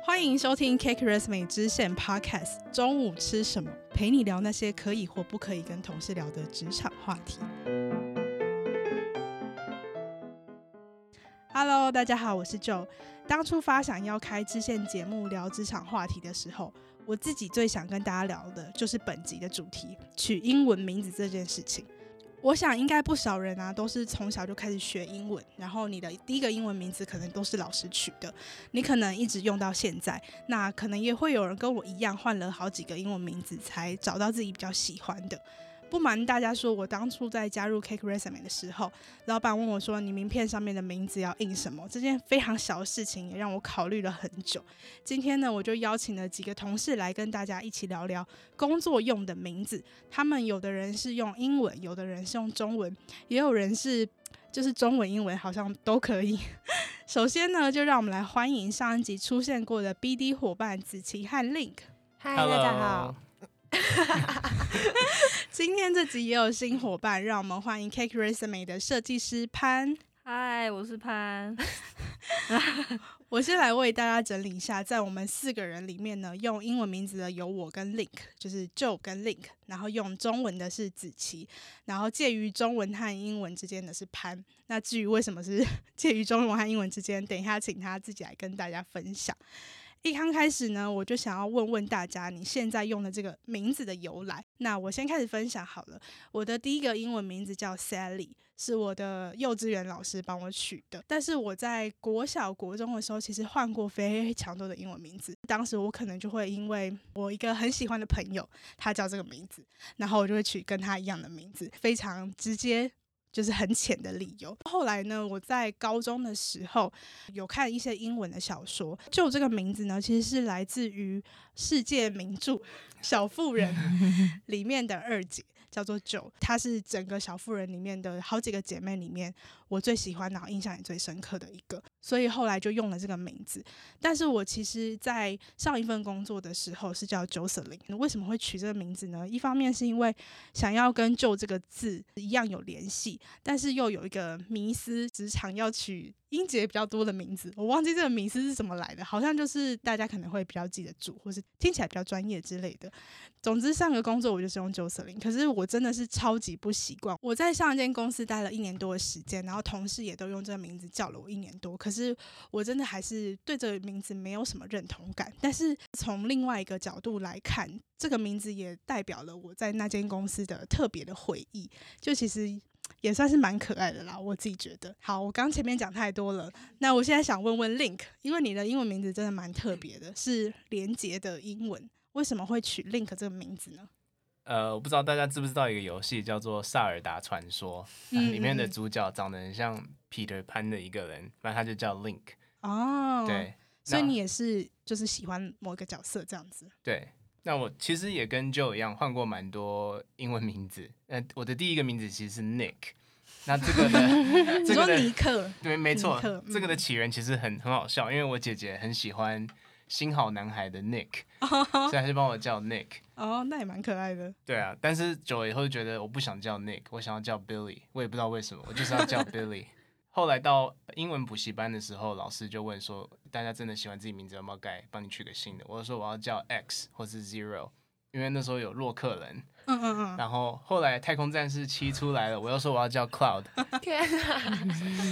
欢迎收听 Cake Resume 支线 Podcast。中午吃什么？陪你聊那些可以或不可以跟同事聊的职场话题。Hello，大家好，我是 Joe。当初发想要开支线节目聊职场话题的时候，我自己最想跟大家聊的就是本集的主题——取英文名字这件事情。我想应该不少人啊，都是从小就开始学英文，然后你的第一个英文名字可能都是老师取的，你可能一直用到现在。那可能也会有人跟我一样换了好几个英文名字，才找到自己比较喜欢的。不瞒大家说，我当初在加入 Cake Resume 的时候，老板问我说：“你名片上面的名字要印什么？”这件非常小的事情也让我考虑了很久。今天呢，我就邀请了几个同事来跟大家一起聊聊工作用的名字。他们有的人是用英文，有的人是用中文，也有人是就是中文、英文好像都可以。首先呢，就让我们来欢迎上一集出现过的 BD 伙伴子琪和 Link。嗨，大家好。今天这集也有新伙伴，让我们欢迎 Cake Resume 的设计师潘。嗨，我是潘。我先来为大家整理一下，在我们四个人里面呢，用英文名字的有我跟 Link，就是 Joe 跟 Link，然后用中文的是子琪，然后介于中文和英文之间的是潘。那至于为什么是 介于中文和英文之间，等一下请他自己来跟大家分享。一刚开始呢，我就想要问问大家，你现在用的这个名字的由来。那我先开始分享好了。我的第一个英文名字叫 Sally，是我的幼稚园老师帮我取的。但是我在国小、国中的时候，其实换过非常多的英文名字。当时我可能就会因为我一个很喜欢的朋友，他叫这个名字，然后我就会取跟他一样的名字，非常直接。就是很浅的理由。后来呢，我在高中的时候有看一些英文的小说，就这个名字呢，其实是来自于世界名著《小妇人 》里面的二姐。叫做 Jo，她是整个小妇人里面的好几个姐妹里面我最喜欢，然后印象也最深刻的一个，所以后来就用了这个名字。但是我其实，在上一份工作的时候是叫 Jocelyn，为什么会取这个名字呢？一方面是因为想要跟 Jo 这个字一样有联系，但是又有一个迷思，职场要取。音节比较多的名字，我忘记这个名字是怎么来的，好像就是大家可能会比较记得住，或是听起来比较专业之类的。总之，上个工作我就是用 Jocelyn，可是我真的是超级不习惯。我在上一间公司待了一年多的时间，然后同事也都用这个名字叫了我一年多，可是我真的还是对这个名字没有什么认同感。但是从另外一个角度来看，这个名字也代表了我在那间公司的特别的回忆。就其实。也算是蛮可爱的啦，我自己觉得。好，我刚前面讲太多了，那我现在想问问 Link，因为你的英文名字真的蛮特别的，是连结的英文，为什么会取 Link 这个名字呢？呃，我不知道大家知不知道一个游戏叫做《萨尔达传说》，嗯，里面的主角长得很像 Peter Pan 的一个人，反正他就叫 Link。哦，对，所以你也是就是喜欢某一个角色这样子。对。那我其实也跟 Joe 一样换过蛮多英文名字。呃，我的第一个名字其实是 Nick。那这个呢？这个的尼克。对，没错。这个的起源其实很很好笑，因为我姐姐很喜欢新好男孩的 Nick，所以还是帮我叫 Nick。哦，那也蛮可爱的。对啊，但是久了以后就觉得我不想叫 Nick，我想要叫 Billy。我也不知道为什么，我就是要叫 Billy。后来到英文补习班的时候，老师就问说：“大家真的喜欢自己名字，要不要改，帮你取个新的？”我就说：“我要叫 X 或是 Zero，因为那时候有洛克人。”嗯嗯嗯。然后后来太空战士七出来了，我又说我要叫 Cloud。天啊！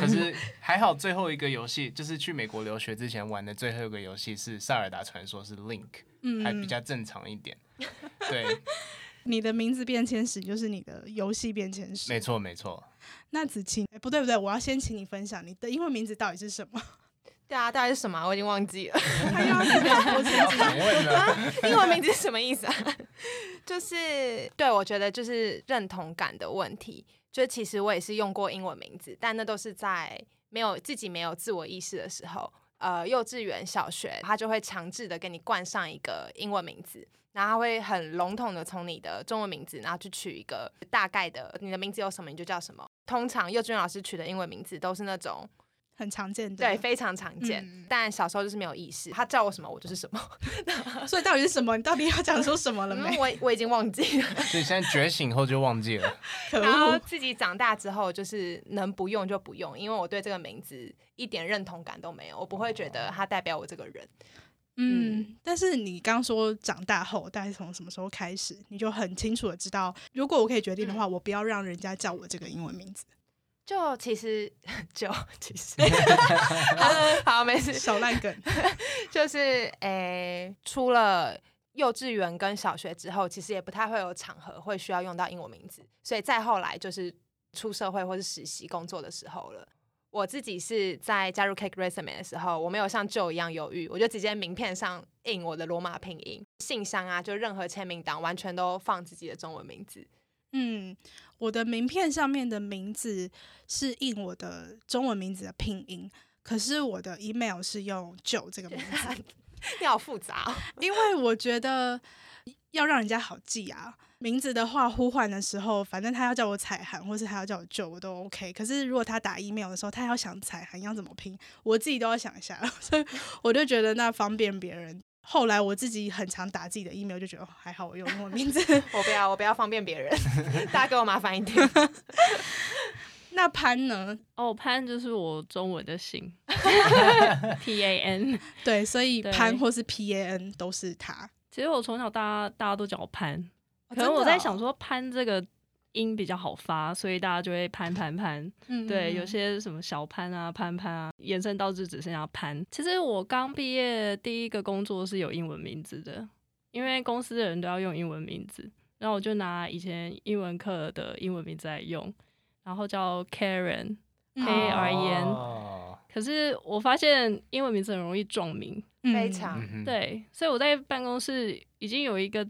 可是还好，最后一个游戏就是去美国留学之前玩的最后一个游戏是《塞尔达传说》，是 Link，嗯，还比较正常一点。对。你的名字变迁史就是你的游戏变迁史。没错，没错。那子晴，哎，不对不对，我要先请你分享你的英文名字到底是什么？对啊，到底是什么？我已经忘记了。英文名字是什么意思啊？就是对，我觉得就是认同感的问题。就其实我也是用过英文名字，但那都是在没有自己没有自我意识的时候。呃，幼稚园、小学，他就会强制的给你冠上一个英文名字，然后他会很笼统的从你的中文名字，然后去取一个大概的，你的名字有什么你就叫什么。通常幼稚园老师取的英文名字都是那种。很常见的，对，非常常见。嗯、但小时候就是没有意识，他叫我什么，我就是什么。所以到底是什么？你到底要讲出什么了没？嗯、我我已经忘记了。所以现在觉醒后就忘记了。然后自己长大之后，就是能不用就不用，因为我对这个名字一点认同感都没有，我不会觉得它代表我这个人。嗯，但是你刚说长大后，大概从什么时候开始，你就很清楚的知道，如果我可以决定的话，嗯、我不要让人家叫我这个英文名字。就其实就其实 好，好没事，小烂梗，就是诶、欸，出了幼稚园跟小学之后，其实也不太会有场合会需要用到英文名字，所以再后来就是出社会或是实习工作的时候了。我自己是在加入 Cake Resume 的时候，我没有像 Joe 一样犹豫，我就直接名片上印我的罗马拼音，信箱啊，就任何签名档完全都放自己的中文名字。嗯，我的名片上面的名字是印我的中文名字的拼音，可是我的 email 是用 Joe 这个名字，你好复杂哦，因为我觉得要让人家好记啊。名字的话，呼唤的时候，反正他要叫我彩涵，或是他要叫我 Joe，我都 OK。可是如果他打 email 的时候，他要想彩涵要怎么拼，我自己都要想一下，所以我就觉得那方便别人。后来我自己很常打自己的 email，就觉得还好，我用英文名字。我不要，我不要方便别人，大家给我麻烦一点。那潘呢？哦，潘就是我中文的姓，P A N。对，所以潘或是 P A N 都是他。其实我从小大家大家都叫我潘。可能我在想说潘这个音比较好发，所以大家就会攀攀攀。嗯，嗯，对，有些什么小潘啊、潘潘啊，延伸到就只剩下潘。其实我刚毕业第一个工作是有英文名字的，因为公司的人都要用英文名字，然后我就拿以前英文课的英文名字来用，然后叫 Karen，K R E N。哦。可是我发现英文名字很容易撞名，非常对，所以我在办公室已经有一个。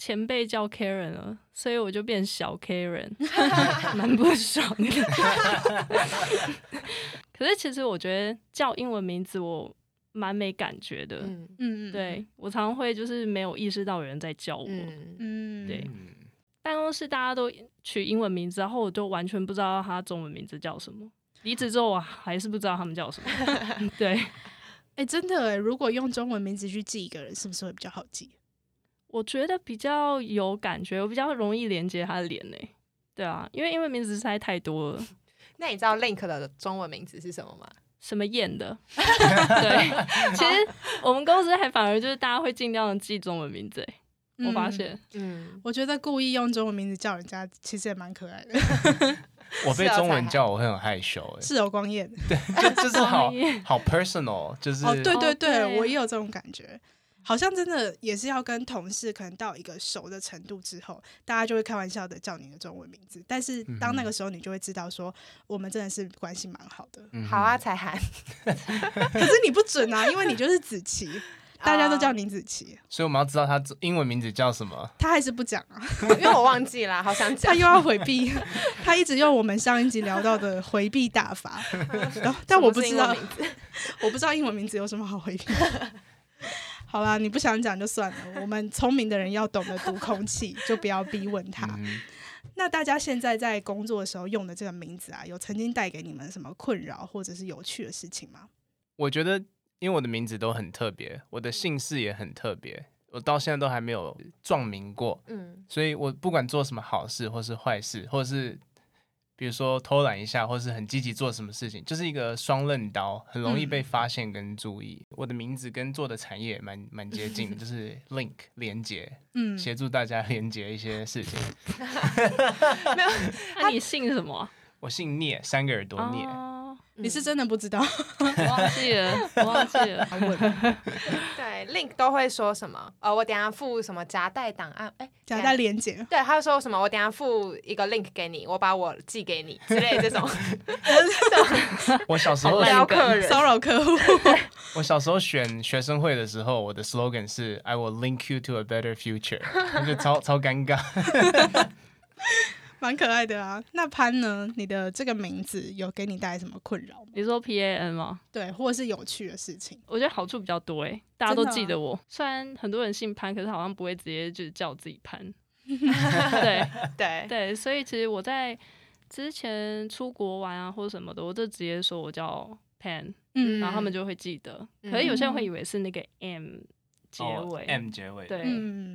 前辈叫 Karen 了，所以我就变小 Karen，蛮不爽的。可是其实我觉得叫英文名字我蛮没感觉的，嗯嗯，对，我常常会就是没有意识到有人在叫我，嗯对。办公室大家都取英文名字，然后我就完全不知道他中文名字叫什么。离职之后我还是不知道他们叫什么。对，哎、欸，真的哎，如果用中文名字去记一个人，是不是会比较好记？我觉得比较有感觉，我比较容易连接他的脸呢。对啊，因为英文名字实在太多了。那你知道 Link 的中文名字是什么吗？什么燕的？对，其实 我们公司还反而就是大家会尽量的记中文名字。我发现，嗯，我觉得故意用中文名字叫人家，其实也蛮可爱的。我被中文叫我会很害羞，哎，是有光艳，对，就就是好好 personal，就是哦，对对对，我也有这种感觉。好像真的也是要跟同事可能到一个熟的程度之后，大家就会开玩笑的叫你的中文名字。但是当那个时候，你就会知道说，我们真的是关系蛮好的。嗯、好啊，彩涵。可是你不准啊，因为你就是子琪，大家都叫你子琪。所以我们要知道他英文名字叫什么。他还是不讲啊，因为我忘记了，好想 讲。他又要回避，他一直用我们上一集聊到的回避大法。但我不知道，我不知道英文名字有什么好回避。好啦，你不想讲就算了。我们聪明的人要懂得读空气，就不要逼问他。嗯、那大家现在在工作的时候用的这个名字啊，有曾经带给你们什么困扰或者是有趣的事情吗？我觉得，因为我的名字都很特别，我的姓氏也很特别，我到现在都还没有撞名过。嗯，所以我不管做什么好事或是坏事，或是。比如说偷懒一下，或是很积极做什么事情，就是一个双刃刀，很容易被发现跟注意。嗯、我的名字跟做的产业蛮蛮接近，就是 link 连接，嗯，协助大家连接一些事情。没有，那你姓什么？我姓聂，三个耳朵聂。哦你是真的不知道，我忘记了，我忘记了。对，Link 都会说什么？呃，我等下附什么夹带档案？哎、欸，夹带连接。对，他说什么？我等下附一个 Link 给你，我把我寄给你之类的这种。我小时候骚扰客户。我小时候选学生会的时候，我的 slogan 是 "I will link you to a better future"，我觉得超超尴尬。蛮可爱的啊，那潘呢？你的这个名字有给你带来什么困扰吗？你说 P A N 吗？对，或者是有趣的事情？我觉得好处比较多诶，大家都记得我。虽然很多人姓潘，可是好像不会直接就是叫我自己潘。对对对，所以其实我在之前出国玩啊，或者什么的，我就直接说我叫 Pan，嗯，然后他们就会记得。可是有些人会以为是那个 M 结尾，M 结尾，对，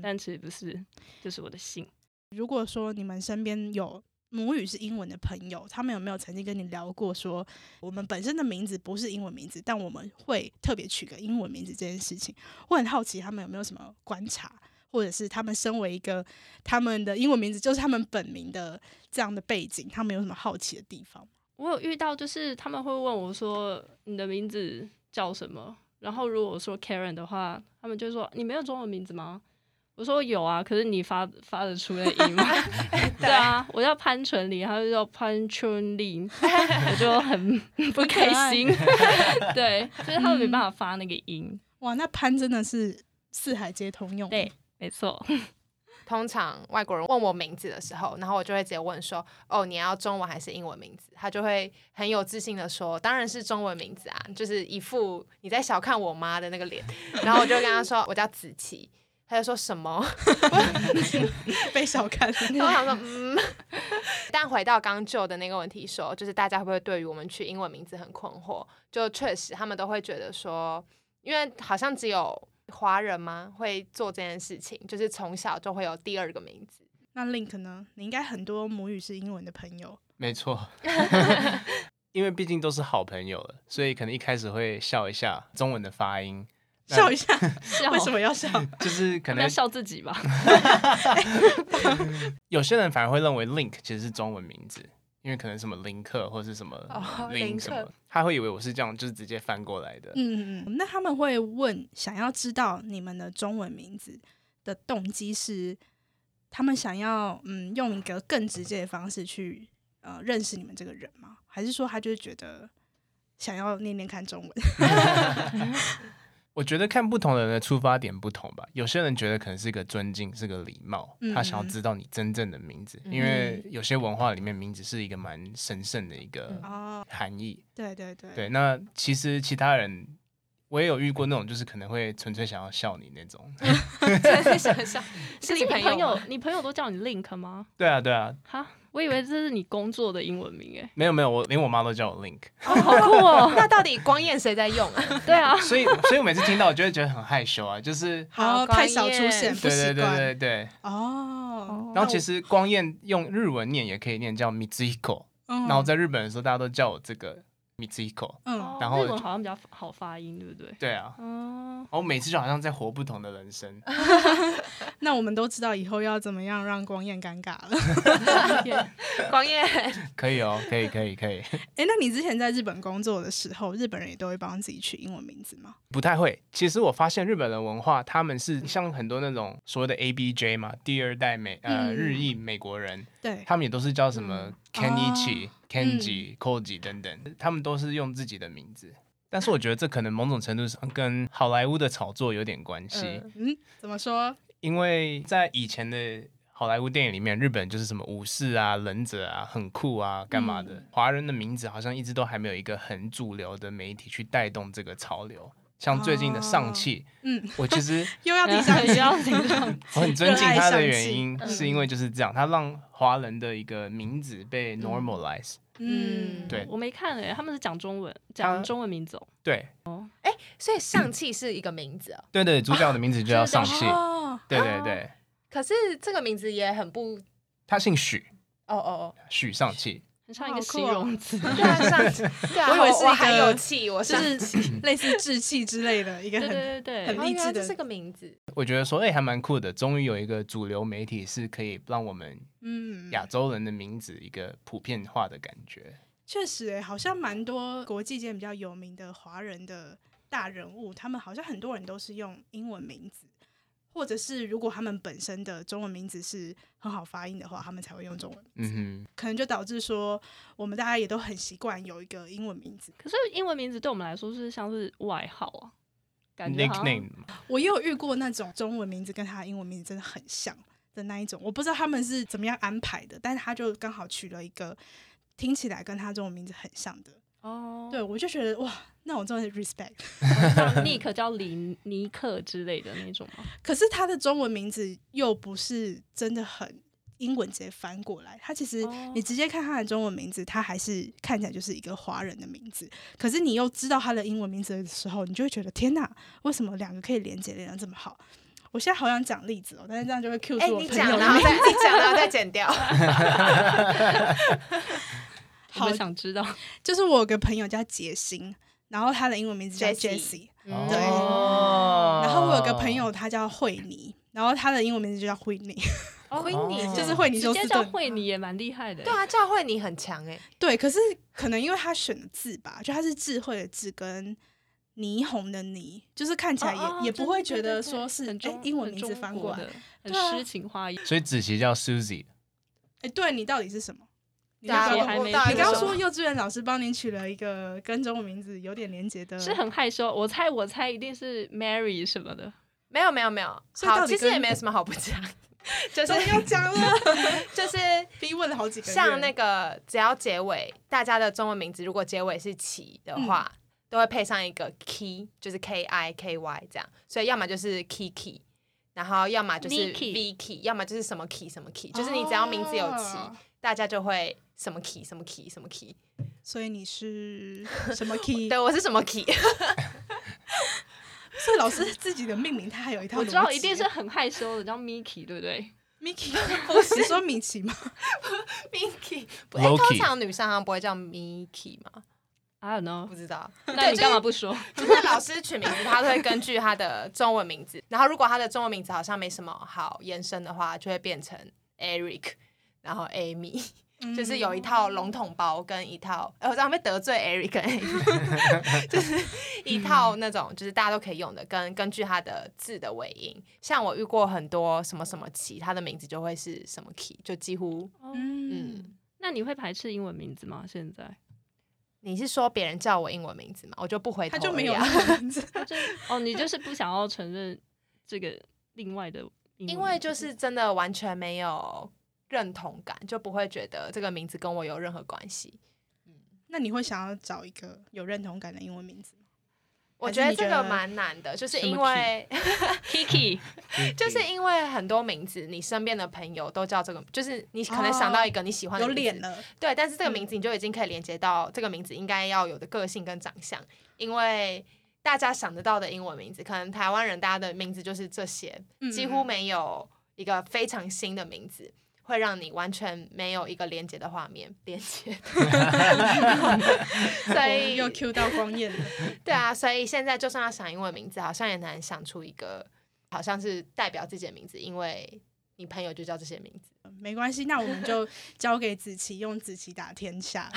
但其实不是，就是我的姓。如果说你们身边有母语是英文的朋友，他们有没有曾经跟你聊过说，我们本身的名字不是英文名字，但我们会特别取个英文名字这件事情？我很好奇他们有没有什么观察，或者是他们身为一个他们的英文名字就是他们本名的这样的背景，他们有什么好奇的地方？我有遇到，就是他们会问我说：“你的名字叫什么？”然后如果说 Karen 的话，他们就说：“你没有中文名字吗？”我说：“有啊，可是你发发得出那音吗？” 对啊，我叫潘纯林，他就叫潘春林，我就很不开心。对，就是他们没办法发那个音。嗯、哇，那潘真的是四海皆通用。对，没错。通常外国人问我名字的时候，然后我就会直接问说：“哦，你要中文还是英文名字？”他就会很有自信的说：“当然是中文名字啊！”就是一副你在小看我妈的那个脸。然后我就跟他说：“我叫子琪。”他就说什么 被小看？我想说，嗯。但回到刚就的那个问题说，说就是大家会不会对于我们取英文名字很困惑？就确实，他们都会觉得说，因为好像只有。华人吗？会做这件事情，就是从小就会有第二个名字。那 Link 呢？你应该很多母语是英文的朋友。没错，因为毕竟都是好朋友了，所以可能一开始会笑一下中文的发音，笑一下，为什么要笑？就是可能要笑自己吧。有些人反而会认为 Link 其实是中文名字。因为可能什么林克或者是什么林什么，哦、他会以为我是这样，就是直接翻过来的。嗯嗯，那他们会问，想要知道你们的中文名字的动机是，他们想要嗯用一个更直接的方式去呃认识你们这个人吗？还是说他就是觉得想要念念看中文？我觉得看不同的人的出发点不同吧。有些人觉得可能是一个尊敬，是个礼貌，他想要知道你真正的名字，嗯、因为有些文化里面名字是一个蛮神圣的一个含义。对对对。对，那其实其他人我也有遇过那种，就是可能会纯粹想要笑你那种。纯粹想笑，是你朋友？你朋友，你朋友都叫你 Link 吗？对啊，对啊。哈。我以为这是你工作的英文名哎，没有没有，我连我妈都叫我 Link，哦，好酷哦！那到底光彦谁在用啊？对啊，所以所以我每次听到，我就会觉得很害羞啊，就是好太少出现，对对对对对哦。然后其实光彦用日文念也可以念叫 Mitsuhiko，然后在日本的时候大家都叫我这个。Mitsuhiko，嗯，然后日文好像比较好发音，对不对？对啊，嗯，我每次就好像在活不同的人生。那我们都知道以后要怎么样让光彦尴尬了。光彦可以哦，可以，可以，可以。哎，那你之前在日本工作的时候，日本人也都会帮自己取英文名字吗？不太会。其实我发现日本的文化，他们是像很多那种所谓的 ABJ 嘛，第二代美呃日裔美国人，对，他们也都是叫什么 Kenichi。Kenji、Koji 等等，他们都是用自己的名字，但是我觉得这可能某种程度上跟好莱坞的炒作有点关系。嗯，怎么说？因为在以前的好莱坞电影里面，日本就是什么武士啊、忍者啊，很酷啊，干嘛的？华人的名字好像一直都还没有一个很主流的媒体去带动这个潮流。像最近的上汽，嗯，我其实 又要提上，又要提上，我很尊敬他的原因，是因为就是这样，他让华人的一个名字被 normalize。嗯，对，我没看诶，他们是讲中文，讲中文名字哦。对，哦，哎，所以上汽是一个名字哦？对对，主角的名字就叫上汽。对对对。可是这个名字也很不，他姓许。哦哦哦，许上汽。很像一个形容词，对啊，上对啊，我以为是很有气，我是 类似志气之类的一个很对对对很励志的，是个名字。我觉得说，哎，还蛮酷的，终于有一个主流媒体是可以让我们嗯亚洲人的名字一个普遍化的感觉。确实，哎，好像蛮多国际间比较有名的华人的大人物，他们好像很多人都是用英文名字。或者是如果他们本身的中文名字是很好发音的话，他们才会用中文名字。嗯，可能就导致说我们大家也都很习惯有一个英文名字。可是英文名字对我们来说是像是外号啊，感觉 nickname。我也有遇过那种中文名字跟他的英文名字真的很像的那一种，我不知道他们是怎么样安排的，但是他就刚好取了一个听起来跟他中文名字很像的。哦，对，我就觉得哇。那我真的是 respect，像 尼克叫李尼克之类的那种吗？可是他的中文名字又不是真的很英文直接翻过来，他其实你直接看他的中文名字，他还是看起来就是一个华人的名字。可是你又知道他的英文名字的时候，你就会觉得天哪，为什么两个可以连接连的这么好？我现在好想讲例子哦，但是这样就会 cue 哎、出我朋友的名然后再你讲，然后再剪掉。好想知道。就是我有个朋友叫杰星，然后他的英文名字叫 Jessie 对哦。然后我有个朋友他叫惠妮，然后他的英文名字就叫惠妮，惠妮。就是惠妮直接叫休斯顿。惠妮也蛮厉害的。对啊，叫惠妮很强哎。对，可是可能因为他选的字吧，就他是智慧的智跟霓虹的霓，就是看起来也、哦哦也不会觉得说是哎英文名字翻过来，很诗情画意。所以子琪叫 Susie，哎，对你到底是什么？你对啊刚也还没到你刚说幼稚园老师帮你取了一个跟中文名字有点连结的，是很害羞，我猜我猜一定是 Mary 什么的。没有没有没有，好，其实也没有什么好不讲，就是要讲了，就是逼问了好几个，像那个只要结尾，大家的中文名字如果结尾是奇的话，都会配上一个 key，就是 K I K Y 这样，所以要么就是 Kiki，然后要么就是 Vicky 要么就是什么 key 什么 key，就是你只要名字有奇，哦大家就会什么 key 什么 key 什么 key。所以你是什么 key？对，我是什么 key？所以老师自己的命名他还有一套，我知道一定是很害羞的，叫 Miki，对不对？Mickey，不是说米奇吗？Miki，哎、Loki 通常女生好像不会叫 Miki 吗？I don't know 不。知道。那你干嘛不说？就是老师取名字，他都会根据他的中文名字，然后如果他的中文名字好像没什么好延伸的话，就会变成 Eric，然后 Amy，、就是有一套笼统包跟一套，呃，我这样被得罪 Eric 跟 Amy，就是一套那种就是大家都可以用的，跟根据他的字的尾音，像我遇过很多什么什么奇，他的名字就会是什么 key，就几乎，嗯嗯，那你会排斥英文名字吗？现在？你是说别人叫我英文名字吗？我就不回头 他就哦，你就是不想要承认这个另外的英文名字？因为就是真的完全没有认同感，就不会觉得这个名字跟我有任何关系。那你会想要找一个有认同感的英文名字吗？我觉得这个蛮难的，就是因为 Kiki 就是因为很多名字，你身边的朋友都叫这个，就是你可能想到一个你喜欢的有名字脸了，对，但是这个名字你就已经可以连接到这个名字应该要有的个性跟长相，因为大家想得到的英文名字，可能台湾人大家的名字就是这些，嗯几乎没有一个非常新的名字。会让你完全没有一个连接的画面，连接，所以又 Q 到光彦了。对啊，所以现在就算要想英文名字，好像也难想出一个好像是代表自己的名字，因为你朋友就叫这些名字。没关系，那我们就交给子琪，用子琪打天下，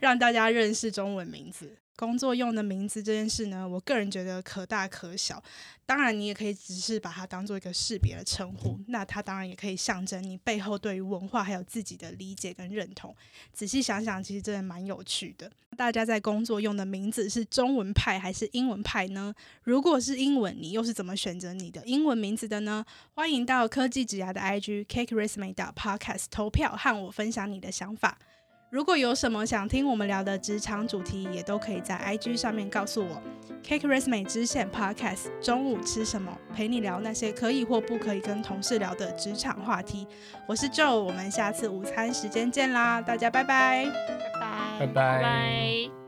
让大家认识中文名字。工作用的名字这件事呢，我个人觉得可大可小。当然，你也可以只是把它当做一个识别的称呼，那它当然也可以象征你背后对于文化还有自己的理解跟认同。仔细想想，其实真的蛮有趣的。大家在工作用的名字是中文派还是英文派呢？如果是英文，你又是怎么选择你的英文名字的呢？欢迎到科技职涯的 IG cakeresume podcast 投票，和我分享你的想法。如果有什么想听我们聊的职场主题，也都可以在 IG 上面告诉我。Cake Resume 支线 Podcast，中午吃什么？陪你聊那些可以或不可以跟同事聊的职场话题。我是 Joe，我们下次午餐时间见啦，大家拜拜。拜拜拜拜。拜。